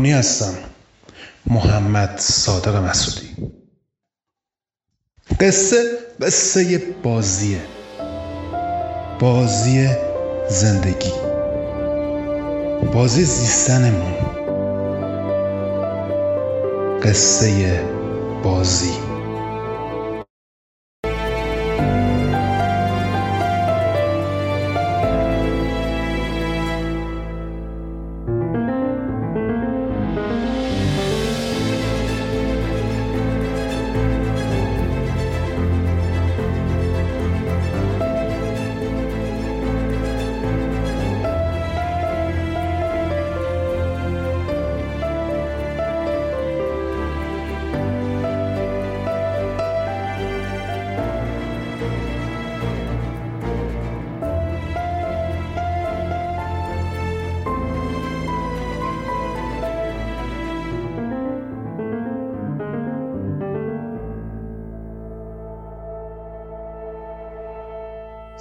بارونی هستم. محمد صادق مسعودی. قصه قصه بازیه. بازی زندگی. بازی زیستنمون. قصه بازی.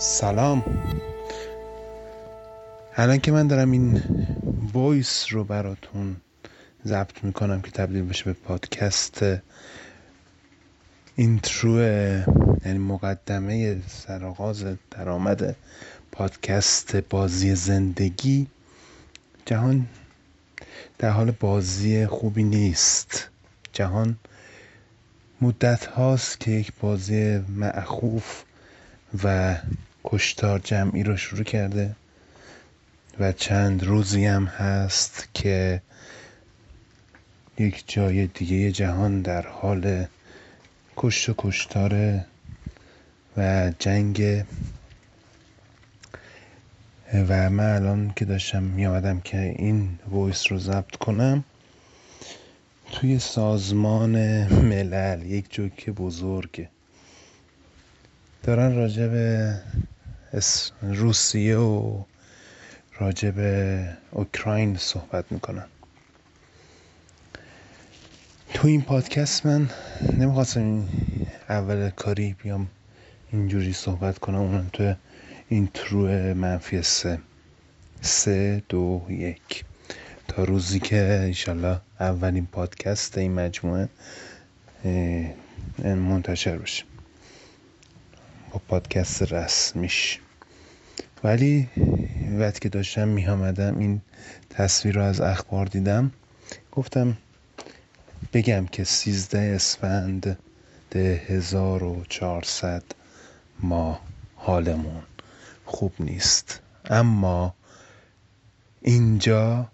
سلام. الان که من دارم این voice رو براتون ضبط می‌کنم که تبدیل بشه به پادکست intro یعنی مقدمه سرآغاز درآمد پادکست بازی زندگی. جهان در حال بازی خوبی نیست. جهان مدت هاست که یک بازی معخوف و کشتار جمعی رو شروع کرده و چند روزی هم هست که یک جای دیگه جهان در حال کشت و کشتاره و جنگ. و من الان که داشتم می که این وایس رو ضبط کنم توی سازمان ملل یک جوک بزرگه دارن راجع به روسیه و راجع به اوکراین صحبت می‌کنن تو این پادکست من نمی‌خواستم این اول کاری بیام اینجوری صحبت کنم اونم تو این ترو منفی سه. سه دو یک. تا روزی که انشالله اولین پادکست این مجموعه منتشر بشه. با پادکست رسمیش. ولی وقتی که داشتم می آمدم این تصویر رو از اخبار دیدم گفتم بگم که سیزده اسفند ده هزار و چهارصد ما حالمون خوب نیست. اما اینجا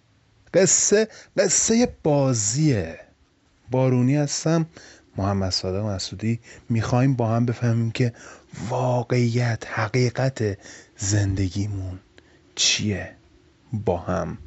قصه قصه بازیه. بارونی هستم محمد صادق مسعودی. می‌خوایم با هم بفهمیم که واقعیت حقیقت زندگیمون چیه با هم؟